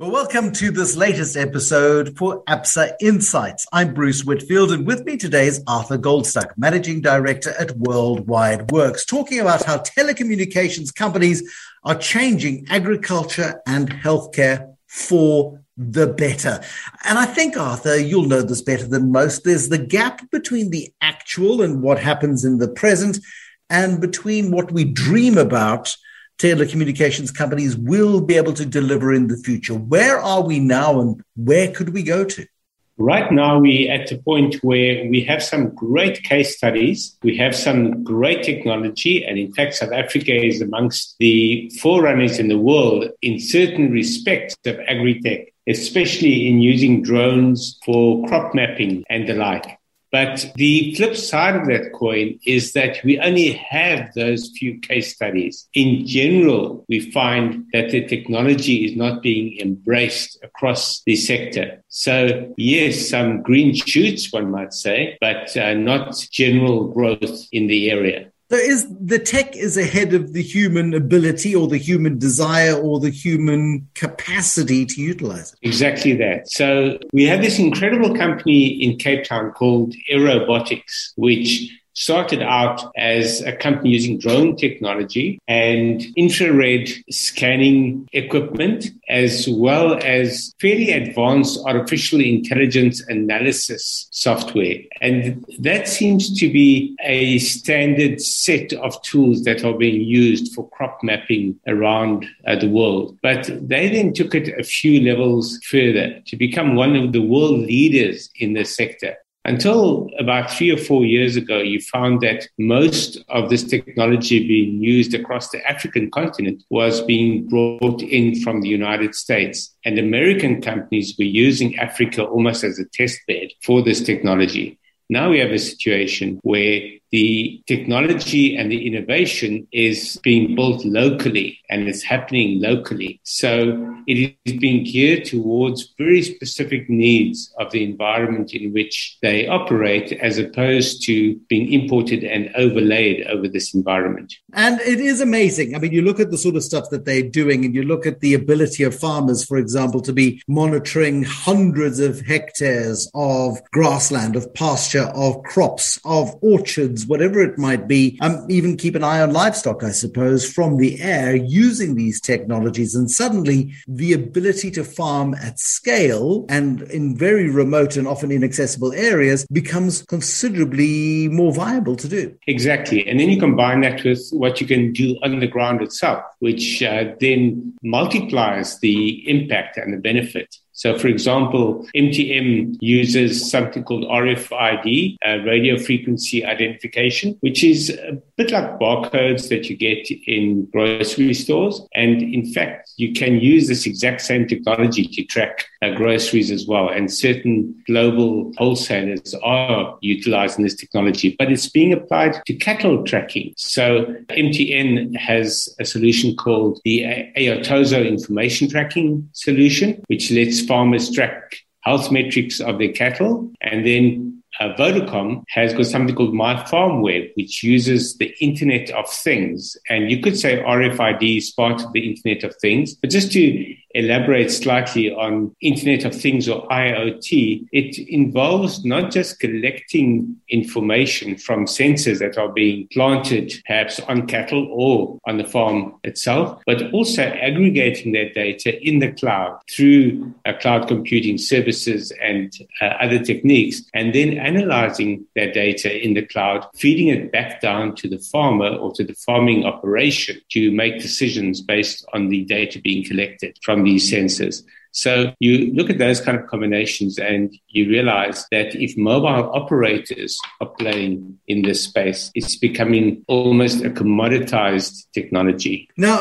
Well, welcome to this latest episode for APSA Insights. I'm Bruce Whitfield, and with me today is Arthur Goldstuck, Managing Director at World Wide Worx, talking about how telecommunications companies are changing agriculture and healthcare for the better. And I think, Arthur, you'll know this better than most. There's the gap between the actual and what happens in the present, and between what we dream about telecommunications companies will be able to deliver in the future. Where are we now and where could we go to? Right now, we're at a point where we have some great case studies. We have some great technology. And in fact, South Africa is amongst the forerunners in the world in certain respects of agri-tech, especially in using drones for crop mapping and the like. But the flip side of that coin is that we only have those few case studies. In general, we find that the technology is not being embraced across the sector. So, yes, some green shoots, one might say, but uh, not general growth in the area. So is the tech is ahead of the human ability or the human desire or the human capacity to utilize it? Exactly that. So we have this incredible company in Cape Town called Aerobotics, which started out as a company using drone technology and infrared scanning equipment, as well as fairly advanced artificial intelligence analysis software. And that seems to be a standard set of tools that are being used for crop mapping around uh, the world. But they then took it a few levels further to become one of the world leaders in the sector. Until about three or four years ago, you found that most of this technology being used across the African continent was being brought in from the United States. And American companies were using Africa almost as a test bed for this technology. Now we have a situation where the technology and the innovation is being built locally and it's happening locally. So it is being geared towards very specific needs of the environment in which they operate as opposed to being imported and overlaid over this environment. And it is amazing. I mean, you look at the sort of stuff that they're doing and you look at the ability of farmers, for example, to be monitoring hundreds of hectares of grassland, of pasture, of crops, of orchards whatever it might be. Um, even keep an eye on livestock, I suppose, from the air using these technologies. And suddenly the ability to farm at scale and in very remote and often inaccessible areas becomes considerably more viable to do. Exactly. And then you combine that with what you can do on the ground itself, which uh, then multiplies the impact and the benefit. So, for example, MTN uses something called RFID, uh, radio frequency identification, which is a bit like barcodes that you get in grocery stores. And in fact, you can use this exact same technology to track groceries as well. And certain global wholesalers are utilizing this technology, but it's being applied to cattle tracking. So, MTN has a solution called the Aotozo information tracking solution, which lets farmers track health metrics of their cattle. And then uh, Vodacom has got something called My Farm Web, which uses the Internet of Things. And you could say RFID is part of the Internet of Things. But just to elaborate slightly on Internet of Things or IoT, it involves not just collecting information from sensors that are being planted perhaps on cattle or on the farm itself, but also aggregating that data in the cloud through uh, cloud computing services and uh, other techniques, and then analyzing that data in the cloud, feeding it back down to the farmer or to the farming operation to make decisions based on the data being collected from these sensors. So you look at those kind of combinations and you realize that if mobile operators are playing in this space, it's becoming almost a commoditized technology. Now,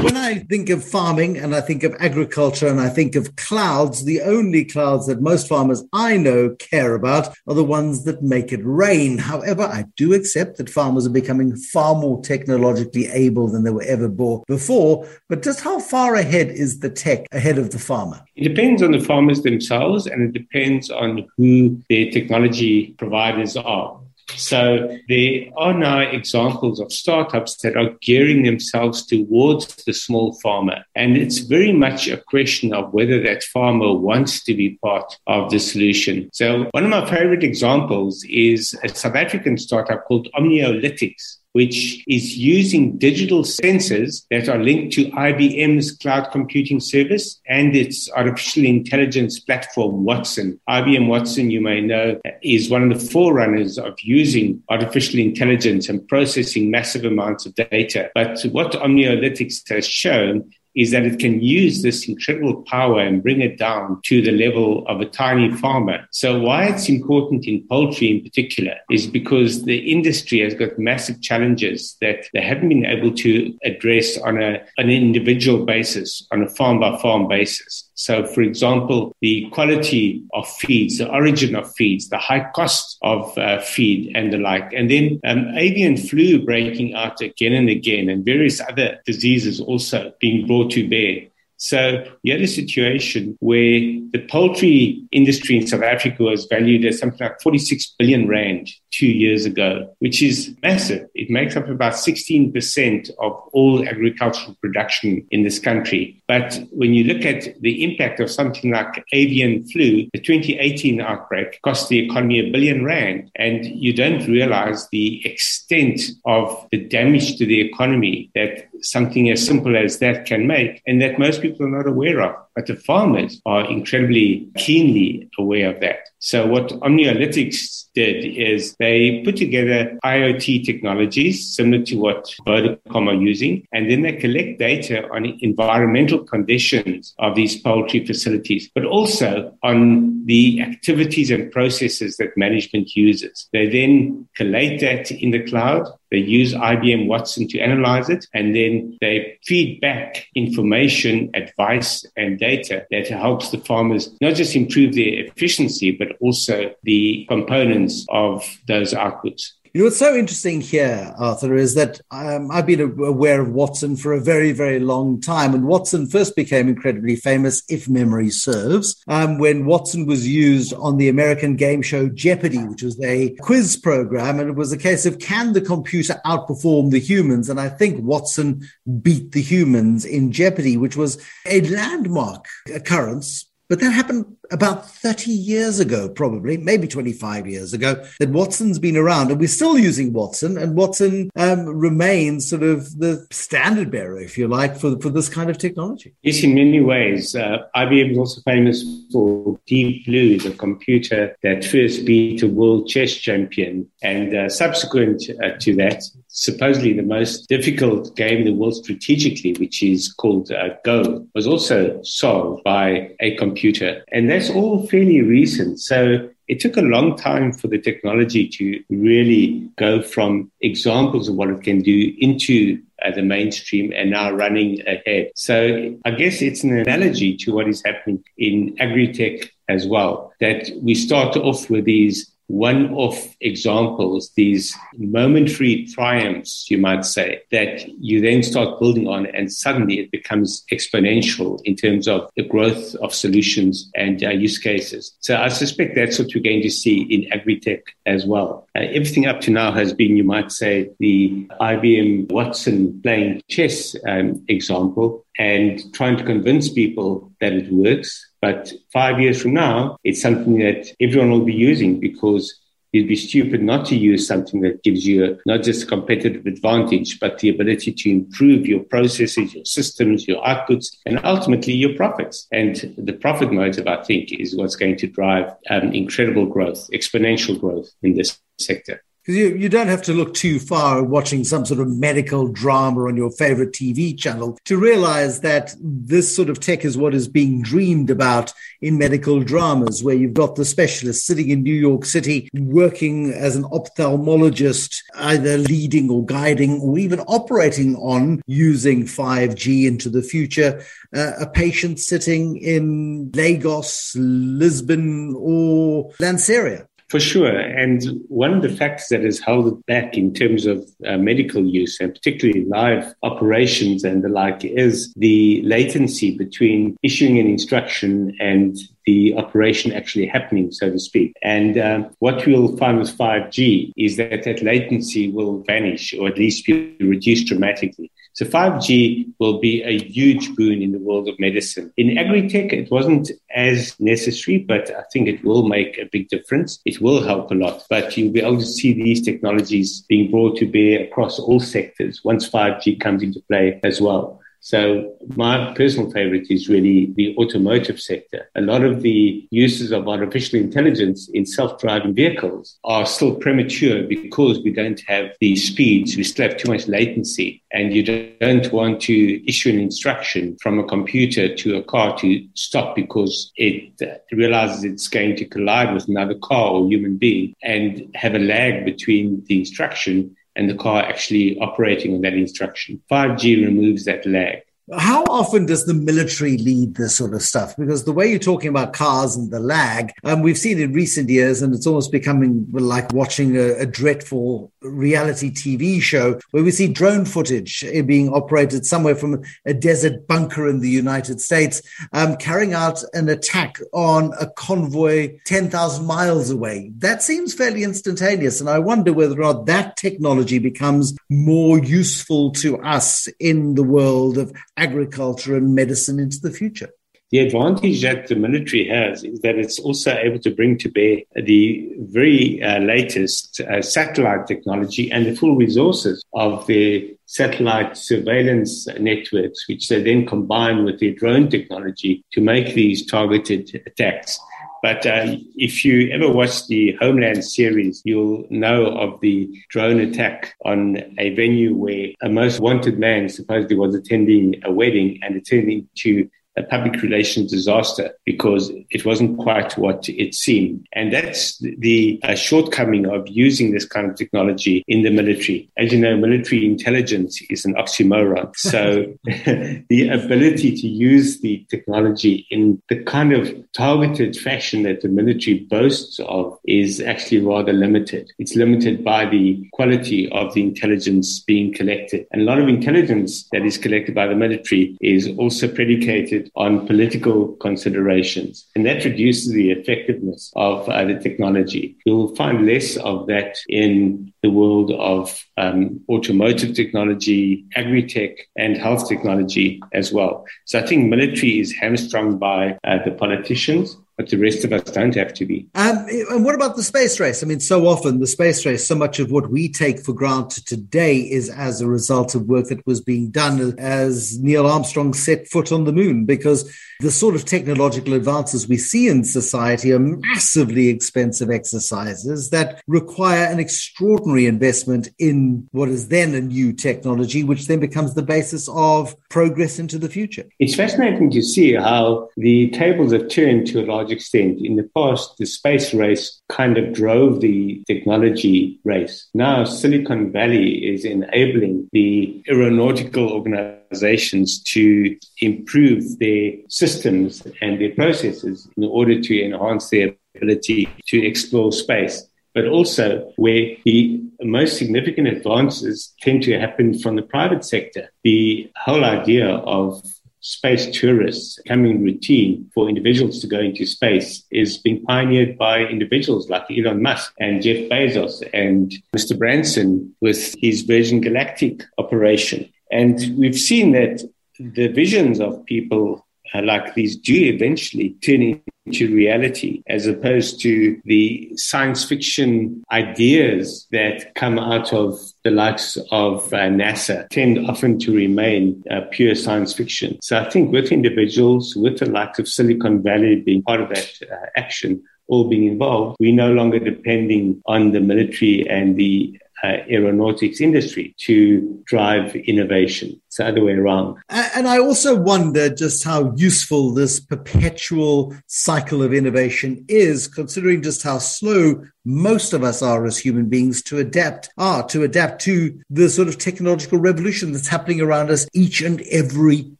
when I think of farming and I think of agriculture and I think of clouds, the only clouds that most farmers I know care about are the ones that make it rain. However, I do accept that farmers are becoming far more technologically able than they were ever before. But just how far ahead is the tech ahead of the farm? Farmer? It depends on the farmers themselves and it depends on who their technology providers are. So there are now examples of startups that are gearing themselves towards the small farmer. And it's very much a question of whether that farmer wants to be part of the solution. So one of my favorite examples is a South African startup called Omniolytics which is using digital sensors that are linked to IBM's cloud computing service and its artificial intelligence platform, Watson. IBM Watson, you may know, is one of the forerunners of using artificial intelligence and processing massive amounts of data. But what Omniolytics has shown is that it can use this incredible power and bring it down to the level of a tiny farmer. So why it's important in poultry in particular is because the industry has got massive challenges that they haven't been able to address on a, an individual basis, on a farm by farm basis. So, for example, the quality of feeds, the origin of feeds, the high cost of uh, feed, and the like. And then um, avian flu breaking out again and again, and various other diseases also being brought to bear. So you had a situation where the poultry industry in South Africa was valued at something like 46 billion rand two years ago, which is massive. It makes up about 16% of all agricultural production in this country. But when you look at the impact of something like avian flu, the 2018 outbreak cost the economy a billion rand. And you don't realize the extent of the damage to the economy that something as simple as that can make, and that most people are not aware of. But the farmers are incredibly keenly aware of that. So what Omniolytics did is they put together IoT technologies similar to what Vodacom are using, and then they collect data on environmental conditions of these poultry facilities, but also on the activities and processes that management uses. They then collate that in the cloud. They use IBM Watson to analyze it, and then they feed back information, advice, and data that helps the farmers not just improve their efficiency, but also the components of those outputs. You know, what's so interesting here, Arthur, is that um, I've been aware of Watson for a very, very long time. And Watson first became incredibly famous, if memory serves, um, when Watson was used on the American game show Jeopardy, which was a quiz program. And it was a case of can the computer outperform the humans? And I think Watson beat the humans in Jeopardy, which was a landmark occurrence but that happened about 30 years ago, probably, maybe 25 years ago, that Watson's been around and we're still using Watson. And Watson um, remains sort of the standard bearer, if you like, for, for this kind of technology. Yes, in many ways. Uh, IBM is also famous for Deep Blue, the computer that first beat a world chess champion. And uh, subsequent uh, to that, supposedly the most difficult game in the world strategically, which is called uh, Go, was also solved by a computer. And that's all fairly recent. So it took a long time for the technology to really go from examples of what it can do into uh, the mainstream and now running ahead. So I guess it's an analogy to what is happening in agri-tech as well, that we start off with these one off examples, these momentary triumphs, you might say, that you then start building on, and suddenly it becomes exponential in terms of the growth of solutions and uh, use cases. So I suspect that's what we're going to see in agri-tech as well. Uh, everything up to now has been, you might say, the IBM Watson playing chess um, example and trying to convince people that it works but five years from now, it's something that everyone will be using because you'd be stupid not to use something that gives you not just a competitive advantage, but the ability to improve your processes, your systems, your outputs, and ultimately your profits. And the profit motive, I think, is what's going to drive um, incredible growth, exponential growth in this sector. Because you, you don't have to look too far watching some sort of medical drama on your favorite TV channel to realize that this sort of tech is what is being dreamed about in medical dramas, where you've got the specialist sitting in New York City working as an ophthalmologist, either leading or guiding or even operating on using 5G into the future. Uh, a patient sitting in Lagos, Lisbon, or Lanseria For sure. And one of the factors that has held it back in terms of uh, medical use and particularly live operations and the like is the latency between issuing an instruction and the operation actually happening, so to speak. And um, what we'll find with 5G is that that latency will vanish or at least be reduced dramatically. So 5G will be a huge boon in the world of medicine. In agri-tech, it wasn't as necessary, but I think it will make a big difference. It will help a lot, but you'll be able to see these technologies being brought to bear across all sectors once 5G comes into play as well. So my personal favorite is really the automotive sector. A lot of the uses of artificial intelligence in self-driving vehicles are still premature because we don't have the speeds. We still have too much latency and you don't want to issue an instruction from a computer to a car to stop because it realizes it's going to collide with another car or human being and have a lag between the instruction and the car actually operating on that instruction. 5G removes that lag. How often does the military lead this sort of stuff? Because the way you're talking about cars and the lag, um, we've seen in recent years, and it's almost becoming like watching a, a dreadful reality TV show where we see drone footage being operated somewhere from a desert bunker in the United States, um, carrying out an attack on a convoy 10,000 miles away. That seems fairly instantaneous. And I wonder whether or not that technology becomes more useful to us in the world of agriculture and medicine into the future. The advantage that the military has is that it's also able to bring to bear the very uh, latest uh, satellite technology and the full resources of the satellite surveillance networks, which they then combine with their drone technology to make these targeted attacks. But uh, if you ever watch the Homeland series, you'll know of the drone attack on a venue where a most wanted man supposedly was attending a wedding and attending to a public relations disaster because it wasn't quite what it seemed. And that's the uh, shortcoming of using this kind of technology in the military. As you know, military intelligence is an oxymoron. So the ability to use the technology in the kind of targeted fashion that the military boasts of is actually rather limited. It's limited by the quality of the intelligence being collected. And a lot of intelligence that is collected by the military is also predicated on political considerations. And that reduces the effectiveness of uh, the technology. You'll find less of that in the world of um, automotive technology, agri-tech, and health technology as well. So I think military is hamstrung by uh, the politicians but the rest of us don't have to be. Um, and what about the space race? I mean, so often the space race, so much of what we take for granted today is as a result of work that was being done as Neil Armstrong set foot on the moon, because the sort of technological advances we see in society are massively expensive exercises that require an extraordinary investment in what is then a new technology, which then becomes the basis of progress into the future. It's fascinating to see how the tables have turned to a large extent. In the past, the space race kind of drove the technology race. Now, Silicon Valley is enabling the aeronautical organizations to improve their systems and their processes in order to enhance their ability to explore space but also where the most significant advances tend to happen from the private sector. The whole idea of space tourists coming routine for individuals to go into space is being pioneered by individuals like Elon Musk and Jeff Bezos and Mr. Branson with his Virgin Galactic operation. And we've seen that the visions of people uh, like these do eventually turn into reality as opposed to the science fiction ideas that come out of the likes of uh, NASA tend often to remain uh, pure science fiction. So I think with individuals, with the likes of Silicon Valley being part of that uh, action, all being involved, we're no longer depending on the military and the uh, aeronautics industry to drive innovation. It's the other way around. And I also wonder just how useful this perpetual cycle of innovation is, considering just how slow most of us are as human beings to adapt, are to adapt to the sort of technological revolution that's happening around us each and every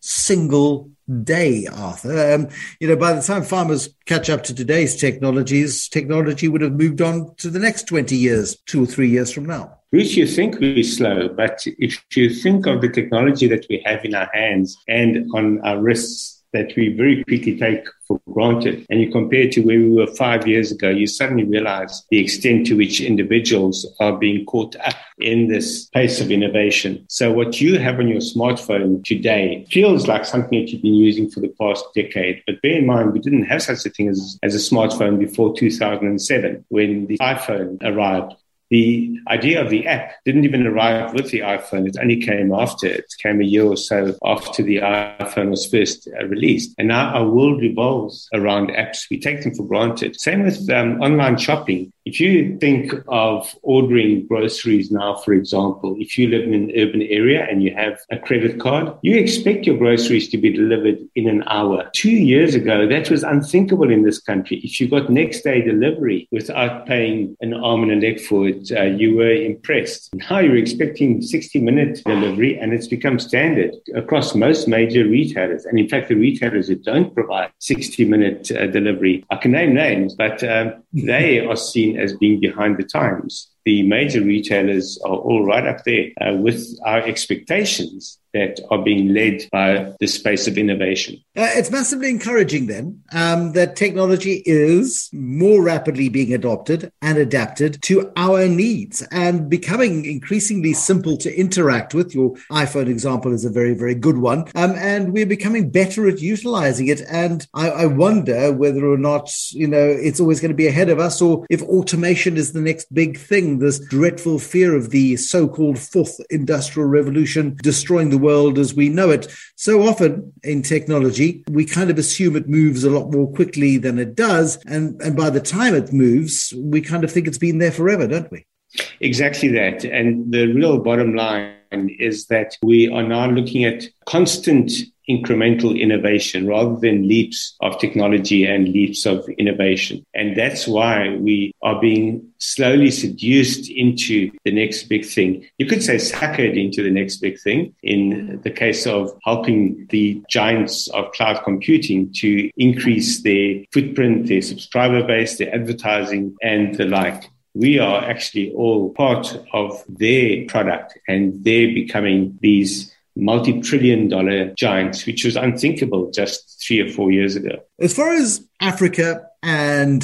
single day, Arthur. Um, you know, by the time farmers catch up to today's technologies, technology would have moved on to the next 20 years, two or three years from now. Which you think we're slow, but if you think of the technology that we have in our hands and on our wrists, that we very quickly take for granted. And you compare to where we were five years ago, you suddenly realize the extent to which individuals are being caught up in this pace of innovation. So what you have on your smartphone today feels like something that you've been using for the past decade. But bear in mind, we didn't have such a thing as, as a smartphone before 2007 when the iPhone arrived the idea of the app didn't even arrive with the iPhone. It only came after. It came a year or so after the iPhone was first uh, released. And now our world revolves around apps. We take them for granted. Same with um, online shopping. If you think of ordering groceries now, for example, if you live in an urban area and you have a credit card, you expect your groceries to be delivered in an hour. Two years ago, that was unthinkable in this country. If you got next day delivery without paying an arm and a leg for it, uh, you were impressed. Now you're expecting 60 minute delivery and it's become standard across most major retailers. And in fact, the retailers that don't provide 60 minute uh, delivery, I can name names, but um, they are seen as being behind the times. The major retailers are all right up there uh, with our expectations that are being led by the space of innovation. Uh, it's massively encouraging then um, that technology is more rapidly being adopted and adapted to our needs and becoming increasingly simple to interact with. Your iPhone example is a very, very good one. Um, and we're becoming better at utilizing it. And I, I wonder whether or not, you know, it's always going to be ahead of us or if automation is the next big thing, this dreadful fear of the so-called fourth industrial revolution destroying the world as we know it. So often in technology, we kind of assume it moves a lot more quickly than it does. And, and by the time it moves, we kind of think it's been there forever, don't we? Exactly that. And the real bottom line is that we are now looking at constant incremental innovation rather than leaps of technology and leaps of innovation. And that's why we are being slowly seduced into the next big thing. You could say suckered into the next big thing in the case of helping the giants of cloud computing to increase their footprint, their subscriber base, their advertising and the like we are actually all part of their product and they're becoming these multi-trillion dollar giants, which was unthinkable just three or four years ago. As far as Africa and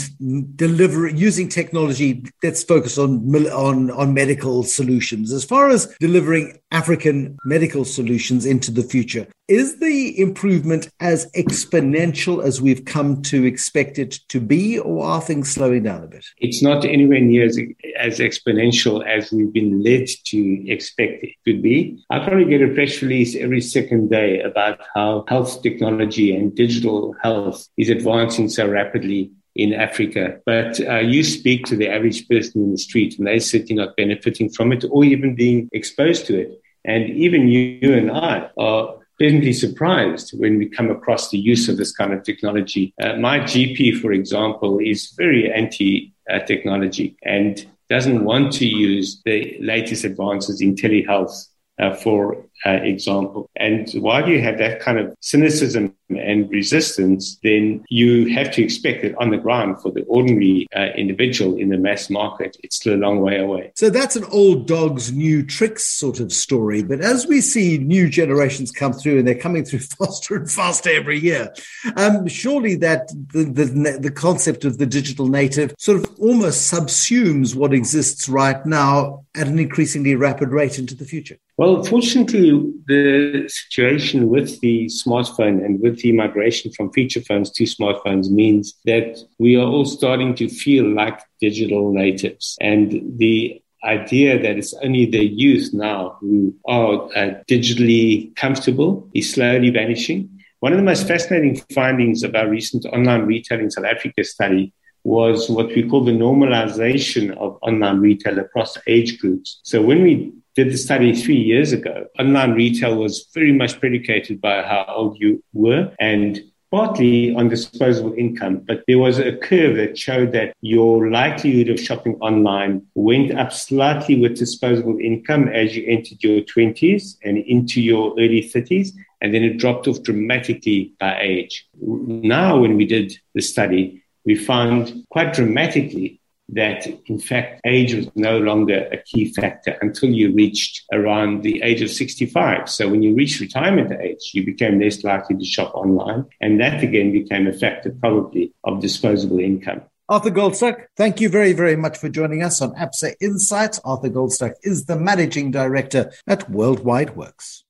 deliver using technology that's focused on on on medical solutions. As far as delivering African medical solutions into the future, is the improvement as exponential as we've come to expect it to be, or are things slowing down a bit? It's not anywhere near as, as exponential as we've been led to expect it to be. I probably get a press release every second day about how health technology and digital health is advancing so rapidly in Africa. But uh, you speak to the average person in the street, and they're certainly not benefiting from it or even being exposed to it. And even you, you and I are pleasantly surprised when we come across the use of this kind of technology. Uh, my GP, for example, is very anti uh, technology and doesn't want to use the latest advances in telehealth uh, for uh, example. And while you have that kind of cynicism and resistance, then you have to expect that on the ground for the ordinary uh, individual in the mass market, it's still a long way away. So that's an old dog's new tricks sort of story. But as we see new generations come through, and they're coming through faster and faster every year, um, surely that the, the, the concept of the digital native sort of almost subsumes what exists right now at an increasingly rapid rate into the future. Well, fortunately, the situation with the smartphone and with the migration from feature phones to smartphones means that we are all starting to feel like digital natives. And the idea that it's only the youth now who are uh, digitally comfortable is slowly vanishing. One of the most fascinating findings of our recent online retail in South Africa study was what we call the normalization of online retail across age groups. So when we did the study three years ago, online retail was very much predicated by how old you were. And partly on disposable income, but there was a curve that showed that your likelihood of shopping online went up slightly with disposable income as you entered your 20s and into your early 30s, and then it dropped off dramatically by age. Now, when we did the study, we found quite dramatically that in fact age was no longer a key factor until you reached around the age of 65. So when you reached retirement age, you became less likely to shop online. And that again became a factor probably of disposable income. Arthur Goldstuck, thank you very, very much for joining us on APSA Insights. Arthur Goldstuck is the managing director at World Wide Worx.